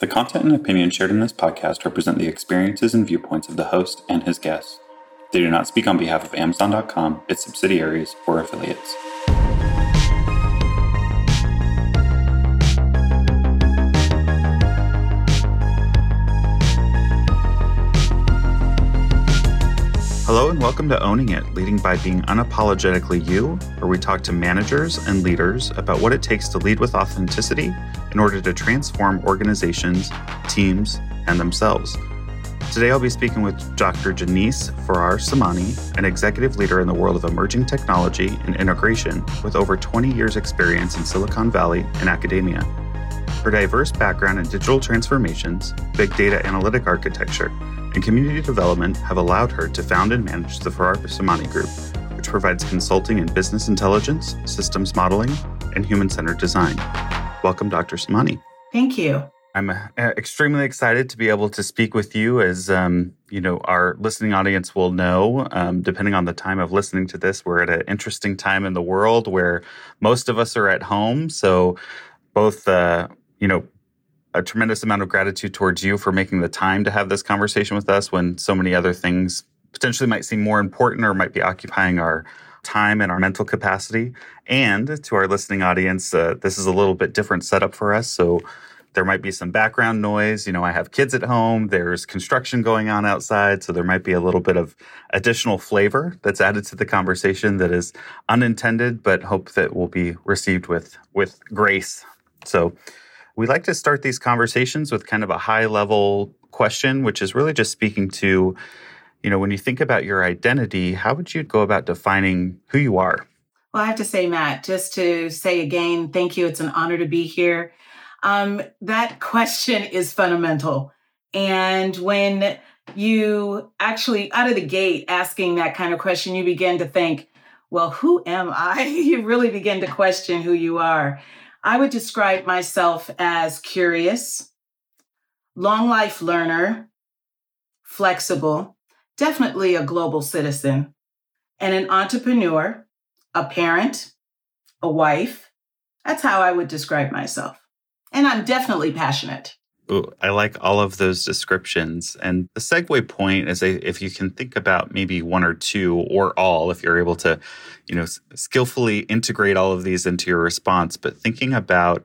The content and opinions shared in this podcast represent the experiences and viewpoints of the host and his guests. They do not speak on behalf of Amazon.com, its subsidiaries, or affiliates. Hello and welcome to Owning It, leading by being unapologetically you, where we talk to managers and leaders about what it takes to lead with authenticity in order to transform organizations, teams, and themselves. Today I'll be speaking with Dr. Jeannice Fairrer Samani, an executive leader in the world of emerging technology and integration with over 20 years' experience in Silicon Valley and academia. Her diverse background in digital transformations, big data analytic architecture, and community development have allowed her to found and manage the Fairrer Samani Group, which provides consulting in business intelligence, systems modeling, and human centered design. Welcome, Dr. Samani. Thank you. I'm uh, extremely excited to be able to speak with you. As um, you know, our listening audience will know, um, depending on the time of listening to this, we're at an interesting time in the world where most of us are at home. So, both uh, you know, a tremendous amount of gratitude towards you for making the time to have this conversation with us when so many other things potentially might seem more important or might be occupying our time and our mental capacity. And to our listening audience, uh, this is a little bit different setup for us. So there might be some background noise. You know, I have kids at home, there's construction going on outside. So there might be a little bit of additional flavor that's added to the conversation that is unintended, but hope that will be received with, with grace. So, we like to start these conversations with kind of a high level question, which is really just speaking to, you know, when you think about your identity, how would you go about defining who you are? Well, I have to say, Matt, just to say again, thank you. It's an honor to be here. Um, that question is fundamental. And when you actually, out of the gate, asking that kind of question, you begin to think, well, who am I? you really begin to question who you are. I would describe myself as curious, long life learner, flexible, definitely a global citizen, and an entrepreneur, a parent, a wife. That's how I would describe myself. And I'm definitely passionate. I like all of those descriptions. And the segue point is if you can think about maybe one or two or all, if you're able to, you know, skillfully integrate all of these into your response, but thinking about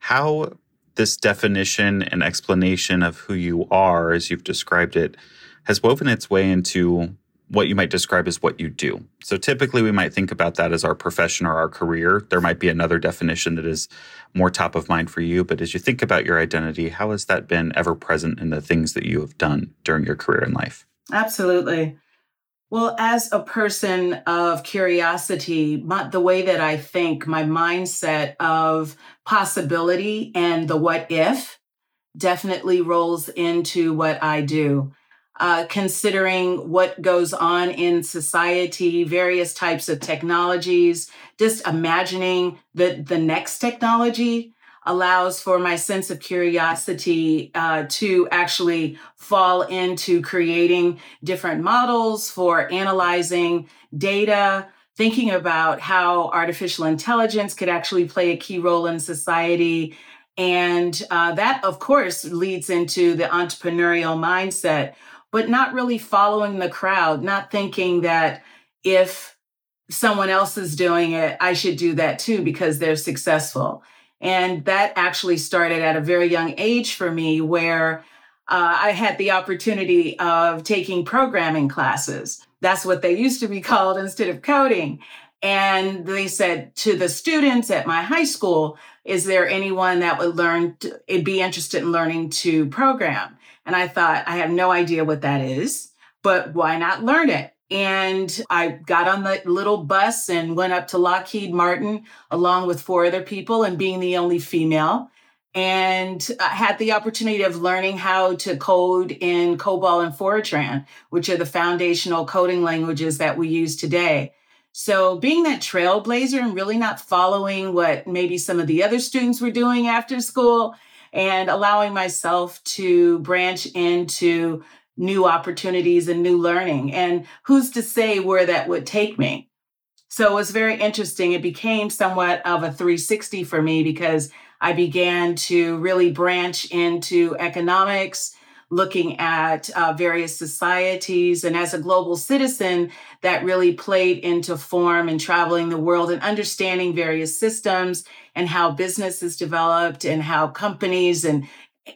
how this definition and explanation of who you are, as you've described it, has woven its way into what you might describe as what you do. So typically we might think about that as our profession or our career. There might be another definition that is more top of mind for you. But as you think about your identity, how has that been ever present in the things that you have done during your career in life? Absolutely. Well, as a person of curiosity, my, the way that I think, my mindset of possibility and the what if definitely rolls into what I do uh, considering what goes on in society, various types of technologies, just imagining the, the next technology allows for my sense of curiosity uh, to actually fall into creating different models for analyzing data, thinking about how artificial intelligence could actually play a key role in society. And uh, that, of course, leads into the entrepreneurial mindset, but not really following the crowd, not thinking that if someone else is doing it, I should do that too because they're successful. And that actually started at a very young age for me, where uh, I had the opportunity of taking programming classes. That's what they used to be called instead of coding. And they said to the students at my high school, is there anyone that would learn, to, be interested in learning to program? And I thought, I have no idea what that is, but why not learn it? And I got on the little bus and went up to Lockheed Martin along with four other people and being the only female. And I had the opportunity of learning how to code in COBOL and Fortran, which are the foundational coding languages that we use today. So being that trailblazer and really not following what maybe some of the other students were doing after school and allowing myself to branch into new opportunities and new learning. And who's to say where that would take me? So it was very interesting. It became somewhat of a 360 for me because I began to really branch into economics, looking at uh, various societies. And as a global citizen, that really played into form and traveling the world and understanding various systems and how business is developed and how companies and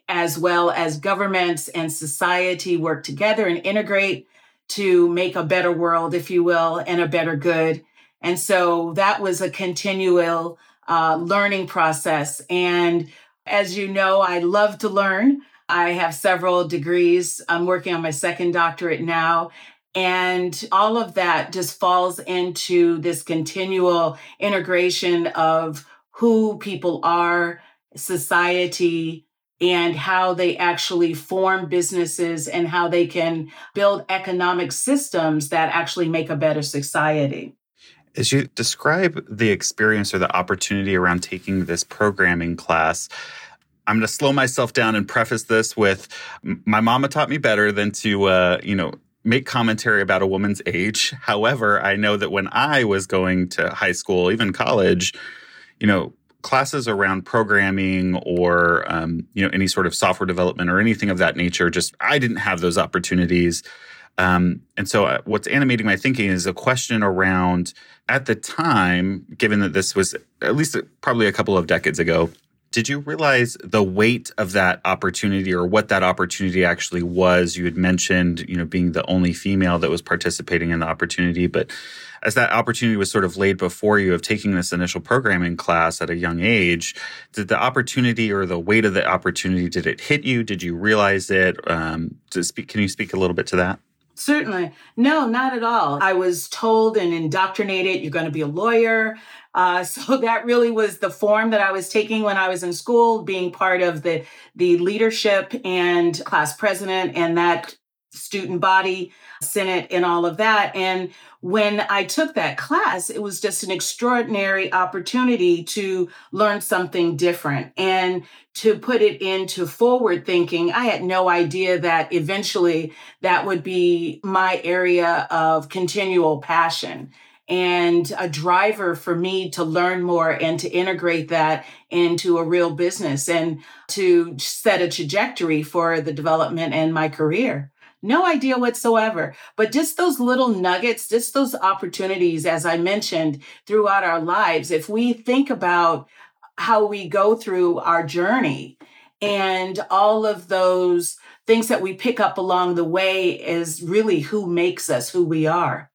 as well as governments and society work together and integrate to make a better world, if you will, and a better good. And so that was a continual uh, learning process. And as you know, I love to learn. I have several degrees. I'm working on my second doctorate now. And all of that just falls into this continual integration of who people are, society, and how they actually form businesses and how they can build economic systems that actually make a better society. As you describe the experience or the opportunity around taking this programming class, I'm going to slow myself down and preface this with my mama taught me better than to, uh, you know, make commentary about a woman's age. However, I know that when I was going to high school, even college, you know, classes around programming or um, you know any sort of software development or anything of that nature, just I didn't have those opportunities. Um, and so, uh, what's animating my thinking is a question around at the time, given that this was at least probably a couple of decades ago, did you realize the weight of that opportunity or what that opportunity actually was? You had mentioned, you know, being the only female that was participating in the opportunity, but as that opportunity was sort of laid before you of taking this initial programming class at a young age, did the opportunity or the weight of the opportunity did it hit you? Did you realize it? Um, speak, can you speak a little bit to that? Certainly. No, not at all. I was told and indoctrinated you're going to be a lawyer. Uh, so that really was the form that I was taking when I was in school, being part of the the leadership and class president and that student body, senate, and all of that. And when I took that class, it was just an extraordinary opportunity to learn something different and to put it into forward thinking. I had no idea that eventually that would be my area of continual passion and a driver for me to learn more and to integrate that into a real business and to set a trajectory for the development and my career. No idea whatsoever. But just those little nuggets, just those opportunities, as I mentioned, throughout our lives, if we think about how we go through our journey and all of those things that we pick up along the way is really who makes us who we are.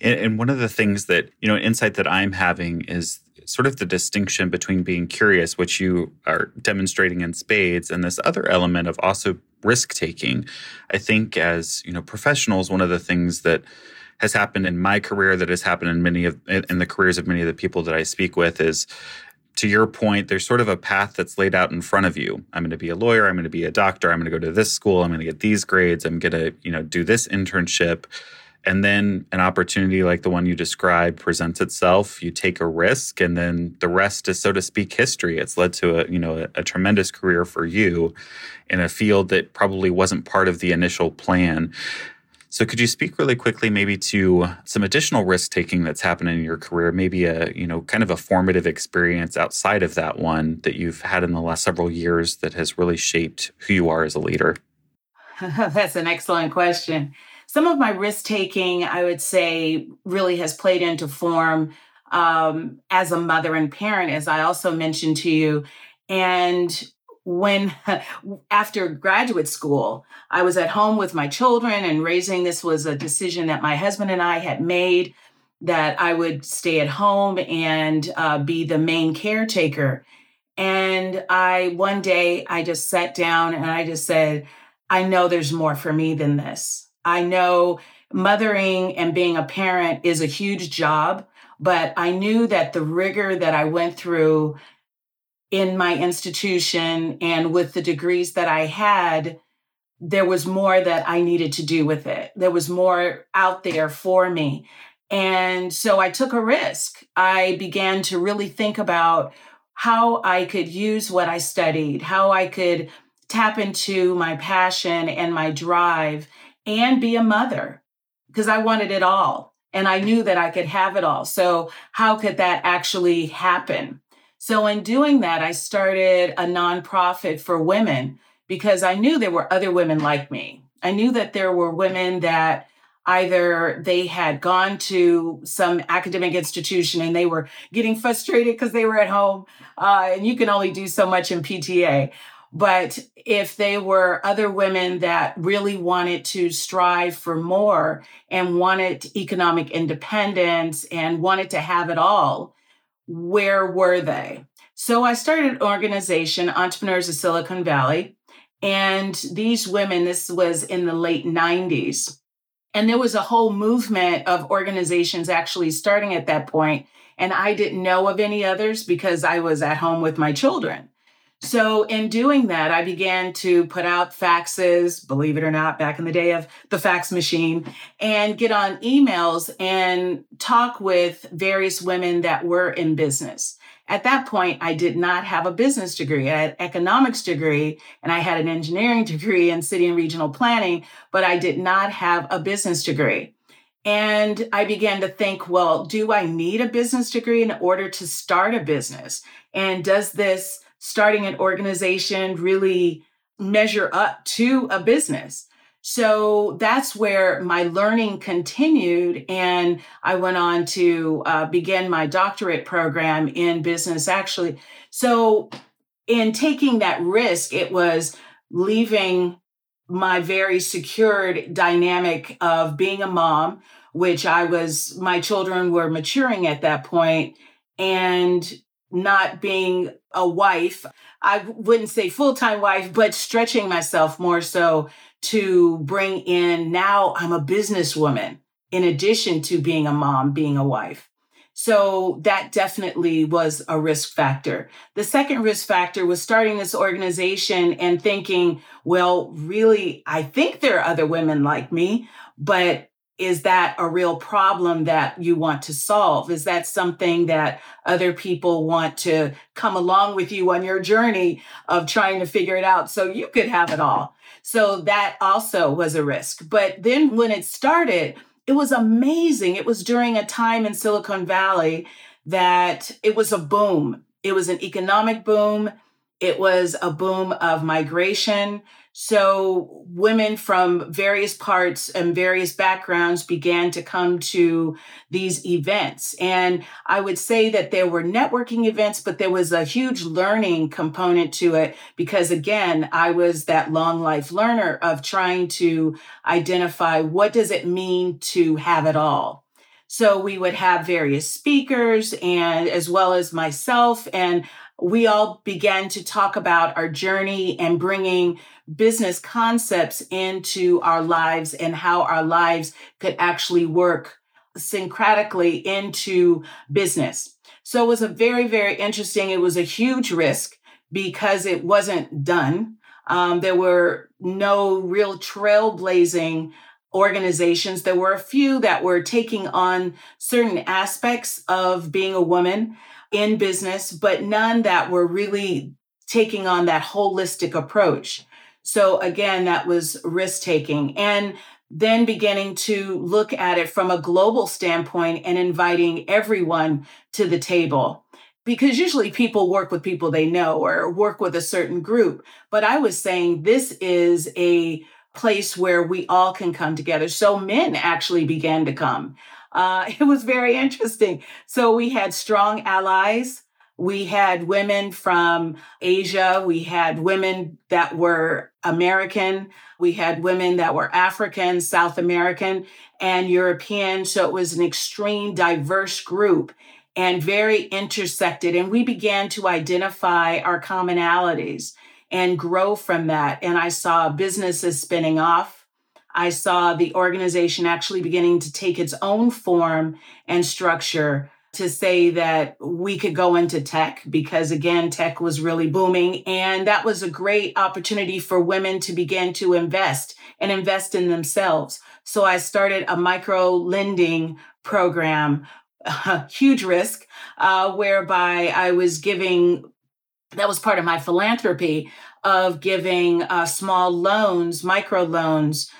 And, one of the things that, you know, insight that I'm having is sort of the distinction between being curious, which you are demonstrating in spades, and this other element of also risk taking. I think as you know, professionals, one of the things that has happened in my career that has happened in many of in the careers of many of the people that I speak with is to your point, there's sort of a path that's laid out in front of you. I'm going to be a lawyer. I'm going to be a doctor. I'm going to go to this school. I'm going to get these grades. I'm going to, you know, do this internship and then an opportunity like the one you described presents itself you take a risk and then the rest is so to speak history it's led to a you know a, a, tremendous career for you in a field that probably wasn't part of the initial plan so could you speak really quickly maybe to some additional risk taking that's happened in your career maybe a you know kind of a formative experience outside of that one that you've had in the last several years that has really shaped who you are as a leader that's an excellent question some of my risk taking, I would say, really has played into form um, as a mother and parent, as I also mentioned to you. And when after graduate school, I was at home with my children and raising this was a decision that my husband and I had made that I would stay at home and uh, be the main caretaker. And I, one day, I just sat down and I just said, I know there's more for me than this. I know mothering and being a parent is a huge job, but I knew that the rigor that I went through in my institution and with the degrees that I had, there was more that I needed to do with it. There was more out there for me. And so I took a risk. I began to really think about how I could use what I studied, how I could tap into my passion and my drive and be a mother because I wanted it all. And I knew that I could have it all. So, how could that actually happen? So, in doing that, I started a nonprofit for women because I knew there were other women like me. I knew that there were women that either they had gone to some academic institution and they were getting frustrated because they were at home, uh, and you can only do so much in PTA. But if they were other women that really wanted to strive for more and wanted economic independence and wanted to have it all, where were they? So I started an organization, Entrepreneurs of Silicon Valley. And these women, this was in the late 90s. And there was a whole movement of organizations actually starting at that point. And I didn't know of any others because I was at home with my children. So, in doing that, I began to put out faxes, believe it or not, back in the day of the fax machine, and get on emails and talk with various women that were in business. At that point, I did not have a business degree. I had economics degree and I had an engineering degree in city and regional planning, but I did not have a business degree. And I began to think, well, do I need a business degree in order to start a business? And does this starting an organization really measure up to a business? So that's where my learning continued. And I went on to uh, begin my doctorate program in business, actually. So, in taking that risk, it was leaving my very secured dynamic of being a mom, which I was, my children were maturing at that point, and not being a wife. I wouldn't say full time wife, but stretching myself more so to bring in now I'm a businesswoman in addition to being a mom, being a wife. So that definitely was a risk factor. The second risk factor was starting this organization and thinking, well, really, I think there are other women like me, but is that a real problem that you want to solve? Is that something that other people want to come along with you on your journey of trying to figure it out so you could have it all? So that also was a risk. But then when it started, it was amazing. It was during a time in Silicon Valley that it was a boom. It was an economic boom. It was a boom of migration. So women from various parts and various backgrounds began to come to these events. And I would say that there were networking events, but there was a huge learning component to it because again, I was that long life learner of trying to identify what does it mean to have it all. So we would have various speakers and as well as myself and we all began to talk about our journey and bringing business concepts into our lives and how our lives could actually work syncretically into business. So it was a very, very interesting. It was a huge risk because it wasn't done. Um, there were no real trailblazing organizations. There were a few that were taking on certain aspects of being a woman in business, but none that were really taking on that holistic approach. So again, that was risk taking. And then beginning to look at it from a global standpoint and inviting everyone to the table. Because usually people work with people they know or work with a certain group. But I was saying this is a place where we all can come together. So men actually began to come. Uh, it was very interesting. So we had strong allies. We had women from Asia. We had women that were American. We had women that were African, South American, and European. So it was an extreme diverse group and very intersected. And we began to identify our commonalities and grow from that. And I saw businesses spinning off. I saw the organization actually beginning to take its own form and structure to say that we could go into tech because again tech was really booming and that was a great opportunity for women to begin to invest and invest in themselves. So i started a micro lending program huge risk uh, whereby i was giving that was part of my philanthropy of giving uh, small loans micro loans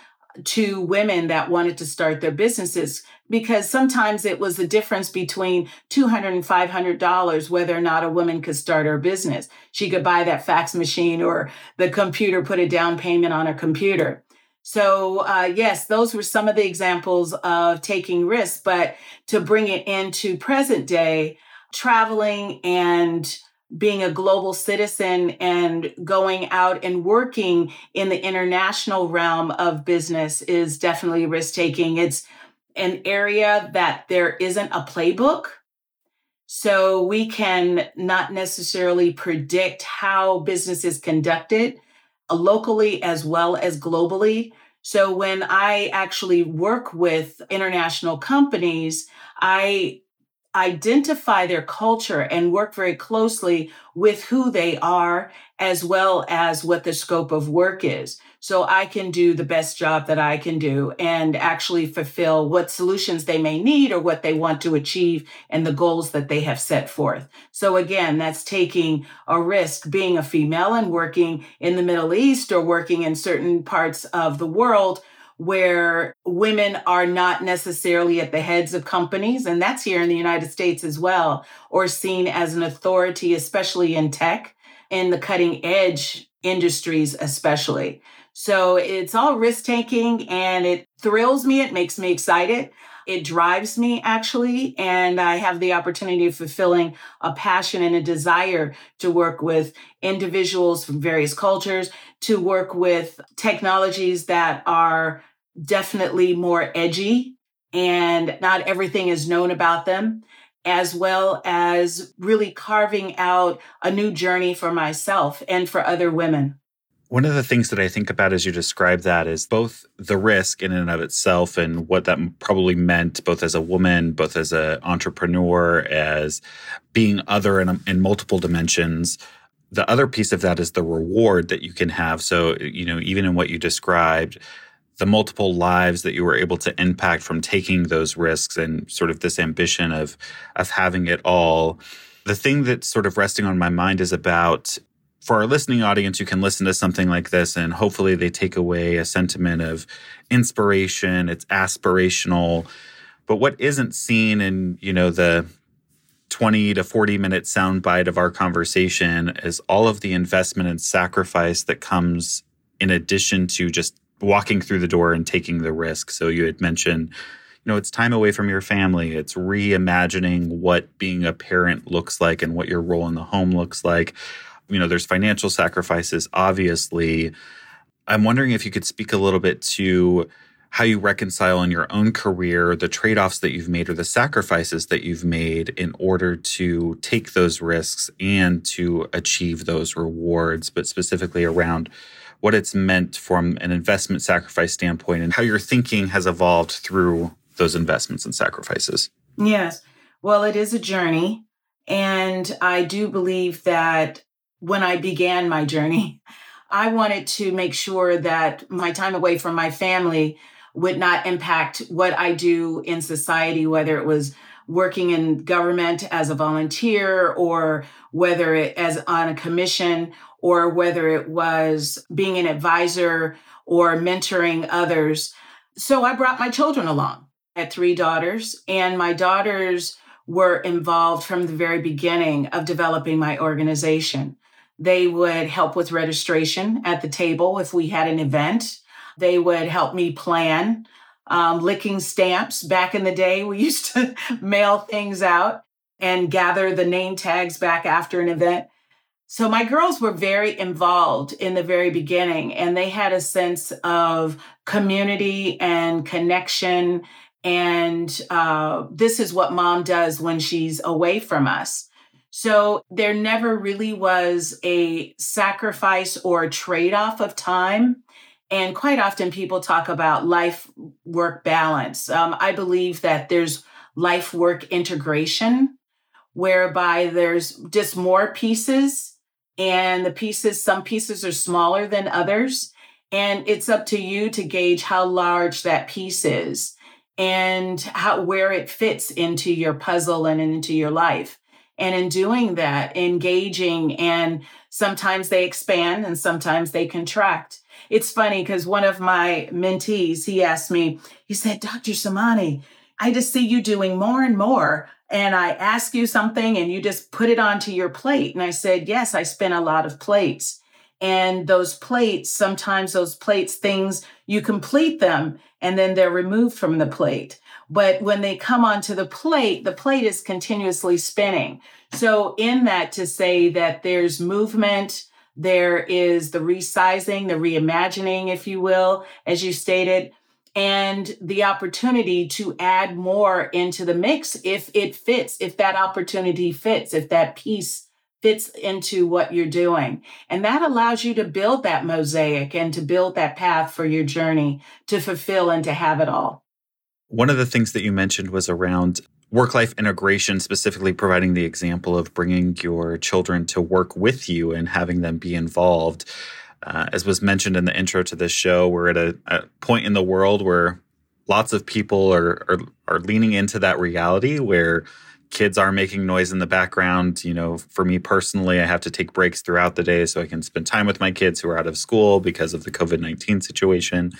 to women that wanted to start their businesses because sometimes it was the difference between $200 and $500 whether or not a woman could start her business. She could buy that fax machine or the computer, put a down payment on a computer. So, uh, yes, those were some of the examples of taking risks, but to bring it into present day, traveling and being a global citizen and going out and working in the international realm of business is definitely risk taking. It's an area that there isn't a playbook. So we can not necessarily predict how business is conducted uh, locally as well as globally. So when I actually work with international companies, I identify their culture and work very closely with who they are as well as what the scope of work is so I can do the best job that I can do and actually fulfill what solutions they may need or what they want to achieve and the goals that they have set forth. So again, that's taking a risk being a female and working in the Middle East or working in certain parts of the world where women are not necessarily at the heads of companies, and that's here in the United States as well, or seen as an authority, especially in tech, in the cutting edge industries, especially. So it's all risk taking and it thrills me. It makes me excited. It drives me actually. And I have the opportunity of fulfilling a passion and a desire to work with individuals from various cultures, to work with technologies that are definitely more edgy and not everything is known about them as well as really carving out a new journey for myself and for other women. One of the things that I think about as you describe that is both the risk in and of itself and what that probably meant, both as a woman, both as an entrepreneur, as being other in, in multiple dimensions. The other piece of that is the reward that you can have. So, you know, even in what you described, the multiple lives that you were able to impact from taking those risks and sort of this ambition of of having it all the thing that's sort of resting on my mind is about for our listening audience, you can listen to something like this and hopefully they take away a sentiment of inspiration. It's aspirational. But what isn't seen in, you know, the 20 to 40 minute soundbite of our conversation is all of the investment and sacrifice that comes in addition to just walking through the door and taking the risk. So you had mentioned, you know, it's time away from your family. It's reimagining what being a parent looks like and what your role in the home looks like you know, there's financial sacrifices, obviously. I'm wondering if you could speak a little bit to how you reconcile in your own career the trade offs that you've made or the sacrifices that you've made in order to take those risks and to achieve those rewards, but specifically around what it's meant from an investment sacrifice standpoint and how your thinking has evolved through those investments and sacrifices. Yes. Well, it is a journey. And I do believe that when I began my journey. I wanted to make sure that my time away from my family would not impact what I do in society, whether it was working in government as a volunteer or whether it as on a commission or whether it was being an advisor or mentoring others. So I brought my children along. I had three daughters, and my daughters were involved from the very beginning of developing my organization. They would help with registration at the table if we had an event. They would help me plan um, licking stamps. Back in the day, we used to mail things out and gather the name tags back after an event. So my girls were very involved in the very beginning and they had a sense of community and connection. And uh, this is what mom does when she's away from us. So there never really was a sacrifice or trade off of time. And quite often people talk about life work balance. Um, I believe that there's life work integration, whereby there's just more pieces, and the pieces, some pieces are smaller than others. And it's up to you to gauge how large that piece is and how where it fits into your puzzle and into your life. And in doing that, engaging, and sometimes they expand and sometimes they contract. It's funny because one of my mentees, he asked me, he said, Dr. Samani, I just see you doing more and more. And I ask you something and you just put it onto your plate. And I said, Yes, I spin a lot of plates. And those plates, sometimes those plates, things, you complete them and then they're removed from the plate. But when they come onto the plate, the plate is continuously spinning. So, in that, to say that there's movement, there is the resizing, the reimagining, if you will, as you stated, and the opportunity to add more into the mix if it fits, if that opportunity fits, if that piece fits into what you're doing. And that allows you to build that mosaic and to build that path for your journey to fulfill and to have it all. One of the things that you mentioned was around work life integration, specifically providing the example of bringing your children to work with you and having them be involved. Uh, as was mentioned in the intro to this show, we're at a, a point in the world where lots of people are, are, are leaning into that reality where kids are making noise in the background. You know, for me personally, I have to take breaks throughout the day so I can spend time with my kids who are out of school because of the COVID 19 situation.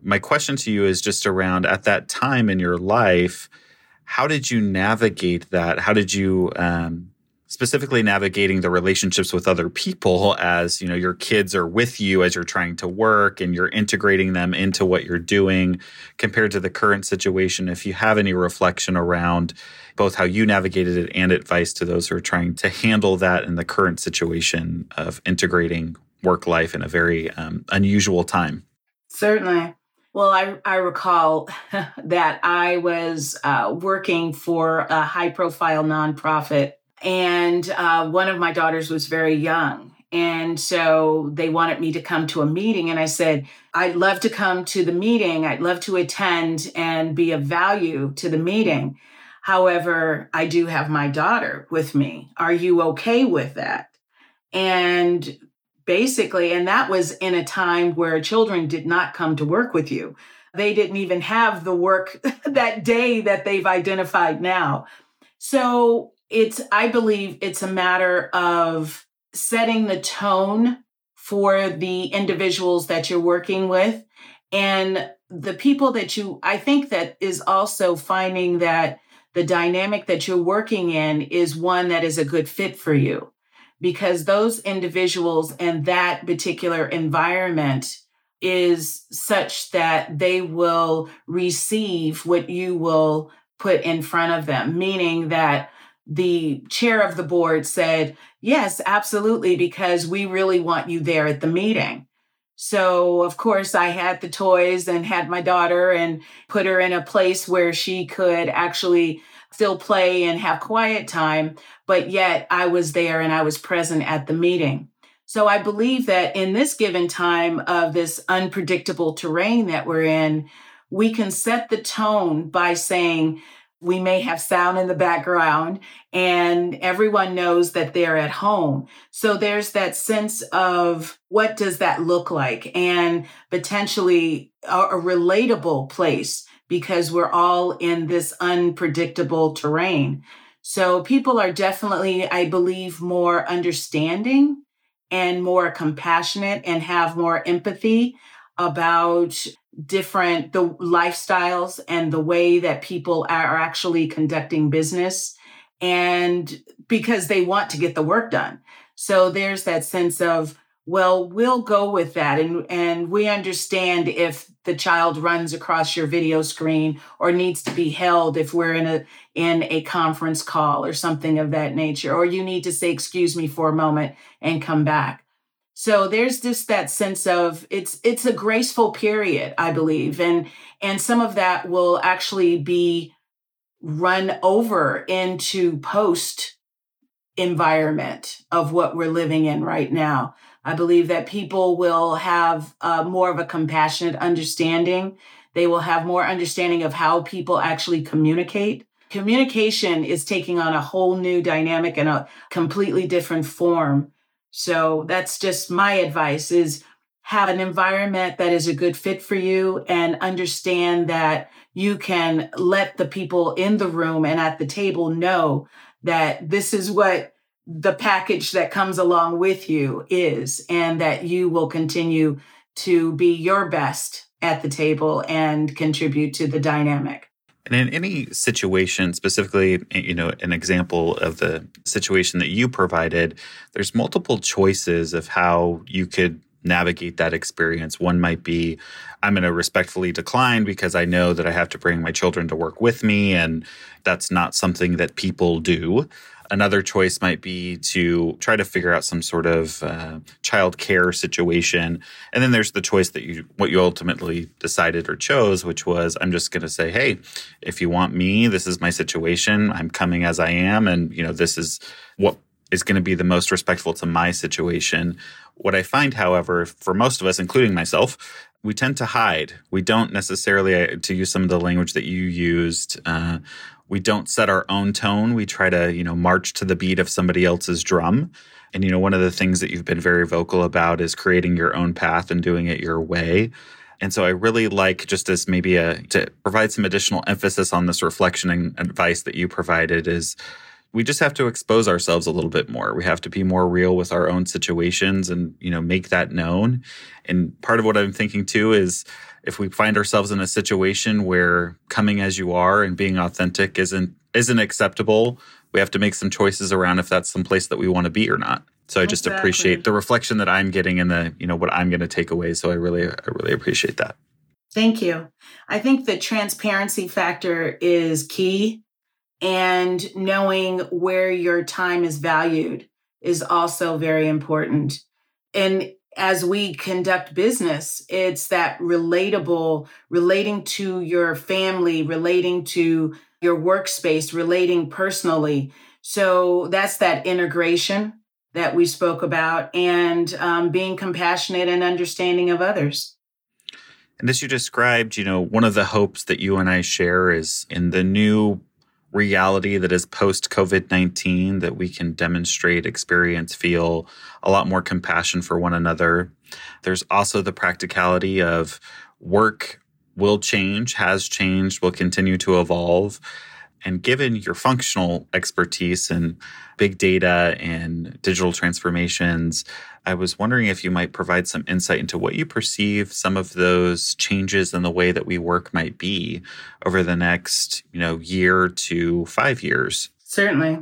My question to you is just around at that time in your life, how did you navigate that? How did you um, specifically navigating the relationships with other people as you know your kids are with you as you're trying to work and you're integrating them into what you're doing compared to the current situation? If you have any reflection around both how you navigated it and advice to those who are trying to handle that in the current situation of integrating work life in a very um, unusual time. Certainly well, I, I recall that I was uh, working for a high profile nonprofit and uh, one of my daughters was very young. And so they wanted me to come to a meeting. And I said, I'd love to come to the meeting. I'd love to attend and be of value to the meeting. However, I do have my daughter with me. Are you okay with that? And basically, and that was in a time where children did not come to work with you. They didn't even have the work that day that they've identified now. So it's i believe it's a matter of setting the tone for the individuals that you're working with and the people that you i think that is also finding that the dynamic that you're working in is one that is a good fit for you because those individuals and that particular environment is such that they will receive what you will put in front of them meaning that the chair of the board said, Yes, absolutely, because we really want you there at the meeting. So, of course, I had the toys and had my daughter and put her in a place where she could actually still play and have quiet time, but yet I was there and I was present at the meeting. So, I believe that in this given time of this unpredictable terrain that we're in, we can set the tone by saying, we may have sound in the background and everyone knows that they're at home. So there's that sense of what does that look like and potentially a, a relatable place because we're all in this unpredictable terrain. So people are definitely, I believe, more understanding and more compassionate and have more empathy about different the lifestyles and the way that people are actually conducting business and because they want to get the work done so there's that sense of well we'll go with that and and we understand if the child runs across your video screen or needs to be held if we're in a in a conference call or something of that nature or you need to say excuse me for a moment and come back so there's just that sense of it's it's a graceful period, I believe, and and some of that will actually be run over into post environment of what we're living in right now. I believe that people will have uh, more of a compassionate understanding. They will have more understanding of how people actually communicate. Communication is taking on a whole new dynamic and a completely different form so that's just my advice is have an environment that is a good fit for you and understand that you can let the people in the room and at the table know that this is what the package that comes along with you is and that you will continue to be your best at the table and contribute to the dynamic. And in any situation, specifically, you know, an example of the situation that you provided, there's multiple choices of how you could navigate that experience. One might be I'm going to respectfully decline because I know that I have to bring my children to work with me, and that's not something that people do. Another choice might be to try to figure out some sort of uh, child care situation. And then there's the choice that you, what you ultimately decided or chose, which was I'm just going to say, hey, if you want me, this is my situation. I'm coming as I am. And, you know, this is what is going to be the most respectful to my situation. What I find, however, for most of us, including myself, we tend to hide. We don't necessarily, uh, to use some of the language that you used, uh, we don't set our own tone. We try to, you know, march to the beat of somebody else's drum. And, you know, one of the things that you've been very vocal about is creating your own path and doing it your way. And so I really like just as maybe a to provide some additional emphasis on this reflection and advice that you provided is we just have to expose ourselves a little bit more. We have to be more real with our own situations and, you know, make that known. And part of what I'm thinking too is if we find ourselves in a situation where coming as you are and being authentic isn't isn't acceptable, we have to make some choices around if that's some place that we want to be or not. So I just exactly. appreciate the reflection that I'm getting and the, you know, what I'm going to take away. So I really I really appreciate that. Thank you. I think the transparency factor is key and knowing where your time is valued is also very important. And as we conduct business, it's that relatable, relating to your family, relating to your workspace, relating personally. So that's that integration that we spoke about and um, being compassionate and understanding of others. And as you described, you know, one of the hopes that you and I share is in the new reality that is post COVID 19 that we can demonstrate, experience, feel a lot more compassion for one another. There's also the practicality of work will change, has changed, will continue to evolve. And given your functional expertise in big data and digital transformations, I was wondering if you might provide some insight into what you perceive some of those changes in the way that we work might be over the next, you know, year to 5 years. Certainly.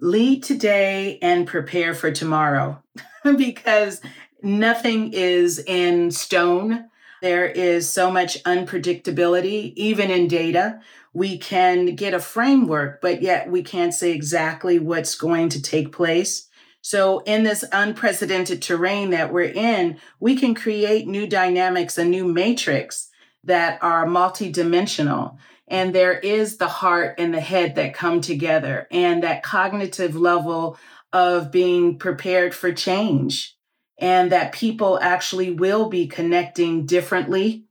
Lead today and prepare for tomorrow because nothing is in stone. There is so much unpredictability, even in data. We can get a framework, but yet we can't say exactly what's going to take place. So, in this unprecedented terrain that we're in, we can create new dynamics, a new matrix that are multidimensional. And there is the heart and the head that come together, and that cognitive level of being prepared for change, and that people actually will be connecting differently.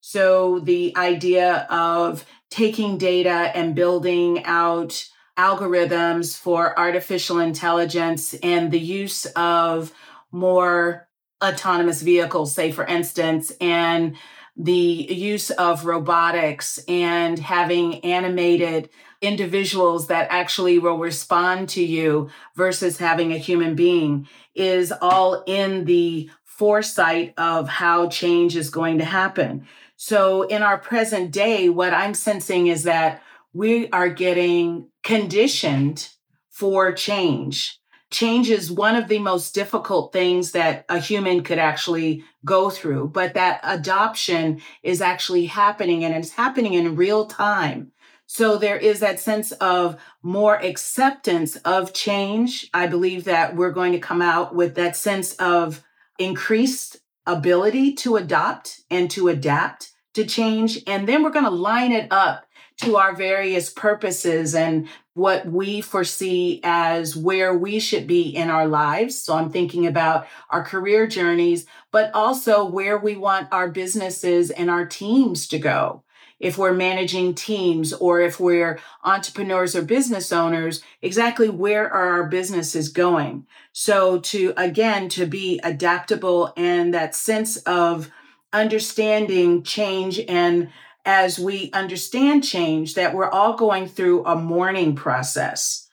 So, the idea of taking data and building out algorithms for artificial intelligence and the use of more autonomous vehicles, say, for instance, and the use of robotics and having animated individuals that actually will respond to you versus having a human being is all in the foresight of how change is going to happen. So, in our present day, what I'm sensing is that we are getting conditioned for change. Change is one of the most difficult things that a human could actually go through, but that adoption is actually happening and it's happening in real time. So there is that sense of more acceptance of change. I believe that we're going to come out with that sense of increased ability to adopt and to adapt to change. And then we're going to line it up to our various purposes and what we foresee as where we should be in our lives. So I'm thinking about our career journeys, but also where we want our businesses and our teams to go. If we're managing teams or if we're entrepreneurs or business owners, exactly where are our businesses going? So to again, to be adaptable and that sense of understanding change and as we understand change that we're all going through a mourning process.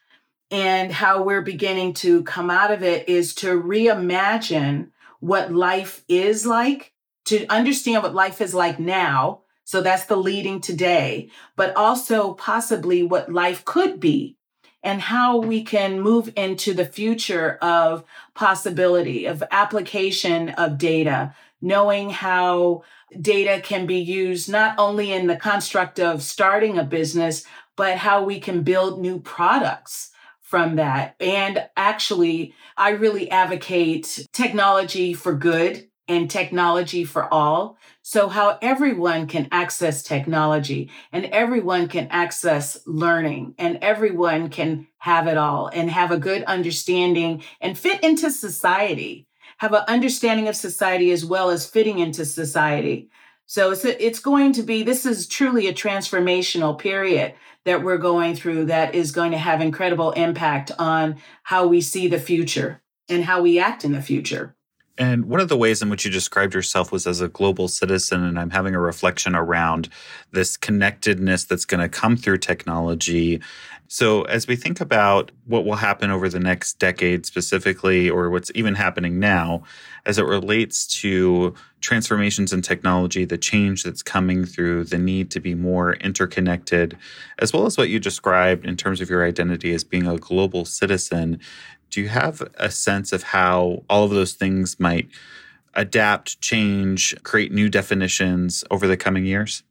And how we're beginning to come out of it is to reimagine what life is like, to understand what life is like now. So that's the leading today, but also possibly what life could be and how we can move into the future of possibility, of application of data, knowing how data can be used not only in the construct of starting a business, but how we can build new products from that. And actually, I really advocate technology for good and technology for all. So, how everyone can access technology and everyone can access learning and everyone can have it all and have a good understanding and fit into society, have an understanding of society as well as fitting into society. So, it's, it's going to be, this is truly a transformational period that we're going through that is going to have incredible impact on how we see the future and how we act in the future. And one of the ways in which you described yourself was as a global citizen. And I'm having a reflection around this connectedness that's going to come through technology. So, as we think about what will happen over the next decade specifically, or what's even happening now, as it relates to transformations in technology, the change that's coming through, the need to be more interconnected, as well as what you described in terms of your identity as being a global citizen, do you have a sense of how all of those things might adapt, change, create new definitions over the coming years?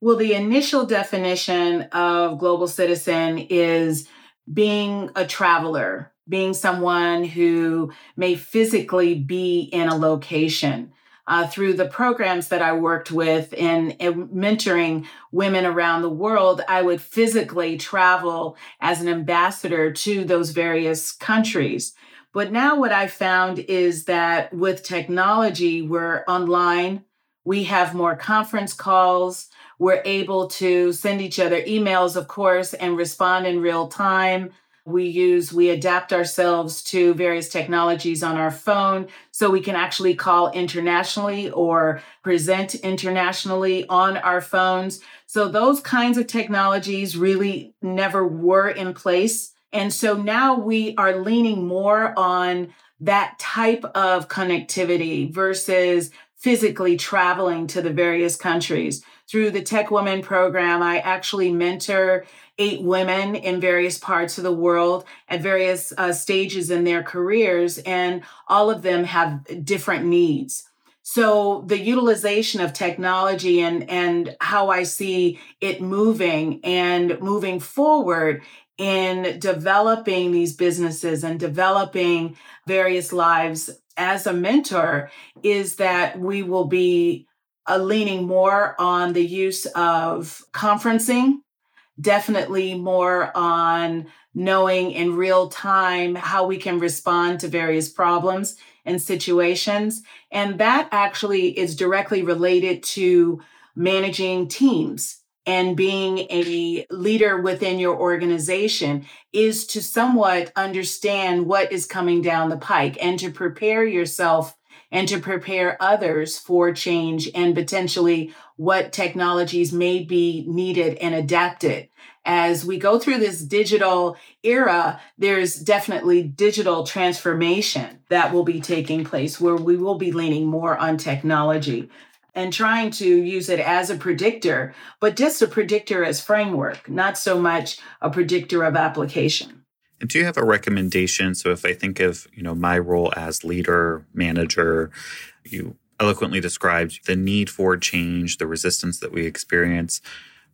Well, the initial definition of global citizen is being a traveler, being someone who may physically be in a location uh, through the programs that I worked with in, in, mentoring women around the world, I would physically travel as an ambassador to those various countries. But now what I found is that with technology, we're online. We have more conference calls. We're able to send each other emails, of course, and respond in real time. We use, we adapt ourselves to various technologies on our phone so we can actually call internationally or present internationally on our phones. So those kinds of technologies really never were in place. And so now we are leaning more on that type of connectivity versus physically traveling to the various countries. Through the TechWomen program, I actually mentor eight women in various parts of the world at various uh, stages in their careers, and all of them have different needs. So the utilization of technology and, and how I see it moving and moving forward in developing these businesses and developing various lives as a mentor is that we will be uh, leaning more on the use of conferencing definitely more on knowing in real time how we can respond to various problems and situations. And that actually is directly related to managing teams and being a leader within your organization is to somewhat understand what is coming down the pike and to prepare yourself and to prepare others for change and potentially what technologies may be needed and adapted. As we go through this digital era, there's definitely digital transformation that will be taking place where we will be leaning more on technology and trying to use it as a predictor, but just a predictor as framework, not so much a predictor of application. And do you have a recommendation? So if I think of, you know, my role as leader, manager, you eloquently described the need for change, the resistance that we experience.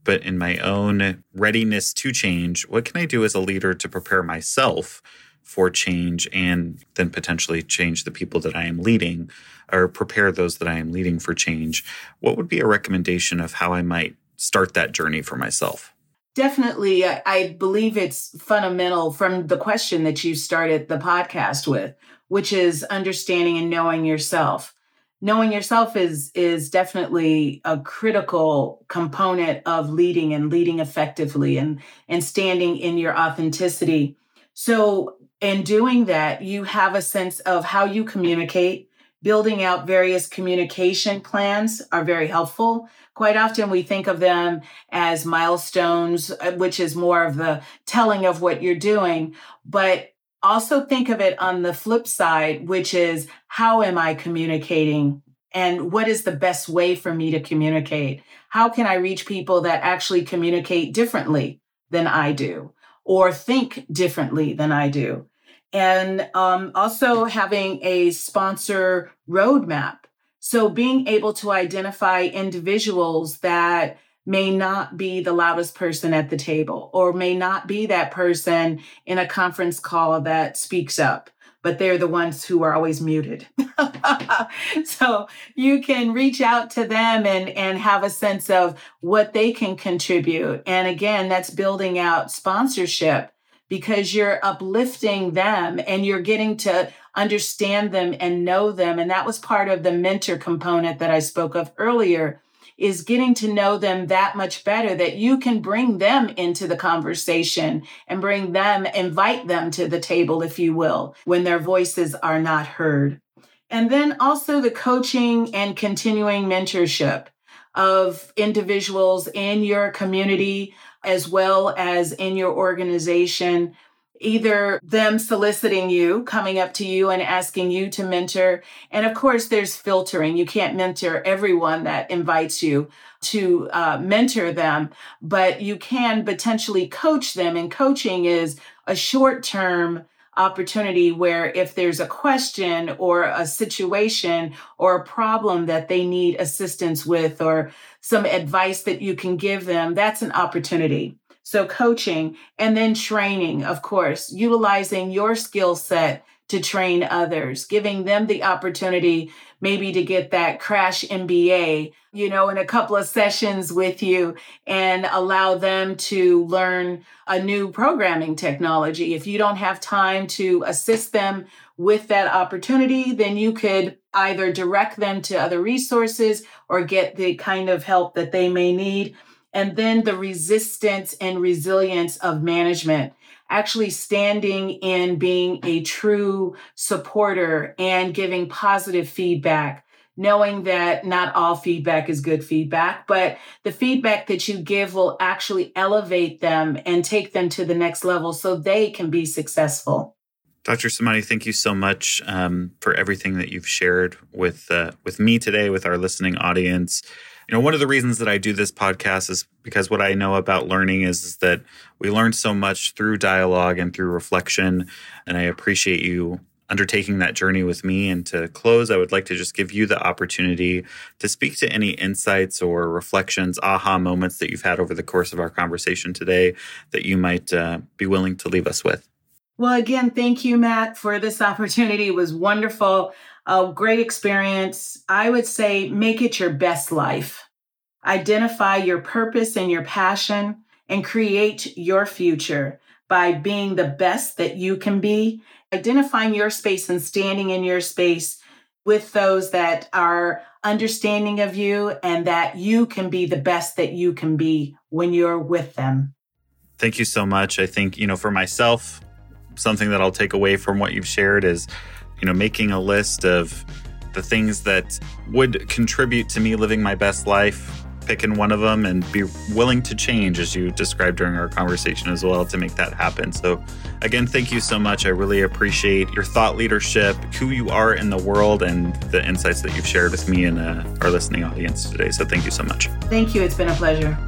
But in my own readiness to change, what can I do as a leader to prepare myself for change and then potentially change the people that I am leading or prepare those that I am leading for change? What would be a recommendation of how I might start that journey for myself? Definitely. I believe it's fundamental from the question that you started the podcast with, which is understanding and knowing yourself. Knowing yourself is, is definitely a critical component of leading and leading effectively and, and standing in your authenticity. So, in doing that, you have a sense of how you communicate, building out various communication plans are very helpful. Quite often we think of them as milestones, uh, which is more of the telling of what you're doing. But Also, think of it on the flip side, which is how am I communicating and what is the best way for me to communicate? How can I reach people that actually communicate differently than I do or think differently than I do? And um, also having a sponsor roadmap. So being able to identify individuals that may not be the loudest person at the table or may not be that person in a conference call that speaks up but they're the ones who are always muted. so you can reach out to them and, and have a sense of what they can contribute. And again, that's building out sponsorship because you're uplifting them and you're getting to understand them and know them. And that was part of the mentor component that I spoke of earlier is getting to know them that much better that you can bring them into the conversation and bring them, invite them to the table, if you will, when their voices are not heard. And then also the coaching and continuing mentorship of individuals in your community as well as in your organization either them soliciting you, coming up to you and asking you to mentor. And of course, there's filtering. You can't mentor everyone that invites you to uh, mentor them, but you can potentially coach them. And coaching is a short term opportunity where if there's a question or a situation or a problem that they need assistance with or some advice that you can give them, that's an opportunity. So coaching and then training, of course, utilizing your skill set to train others, giving them the opportunity maybe to get that crash MBA, you know, in a couple of sessions with you and allow them to learn a new programming technology. If you don't have time to assist them with that opportunity, then you could either direct them to other resources or get the kind of help that they may need and then the resistance and resilience of management actually standing in being a true supporter and giving positive feedback knowing that not all feedback is good feedback, but the feedback that you give will actually elevate them and take them to the next level so they can be successful. Dr. Samani, thank you so much um, for everything that you've shared with uh, with me today, with our listening audience you know one of the reasons that i do this podcast is because what i know about learning is, is, that we learn so much through dialogue and through reflection and i appreciate you undertaking that journey with me and to close i would like to just give you the opportunity to speak to any insights or reflections aha moments that you've had over the course of our conversation today that you might uh, be willing to leave us with well again thank you matt for this opportunity it was wonderful a great experience. I would say make it your best life. Identify your purpose and your passion and create your future by being the best that you can be, identifying your space and standing in your space with those that are understanding of you and that you can be the best that you can be when you're with them. Thank you so much. I think, you know, for myself, something that I'll take away from what you've shared is you know, making a list of the things that would contribute to me living my best life, picking one of them and be willing to change, as you described during our conversation as well, to make that happen. So, again, thank you so much. I really appreciate your thought leadership, who you are in the world, and the insights that you've shared with me and uh, our listening audience today. So, thank you so much. Thank you. It's been a pleasure.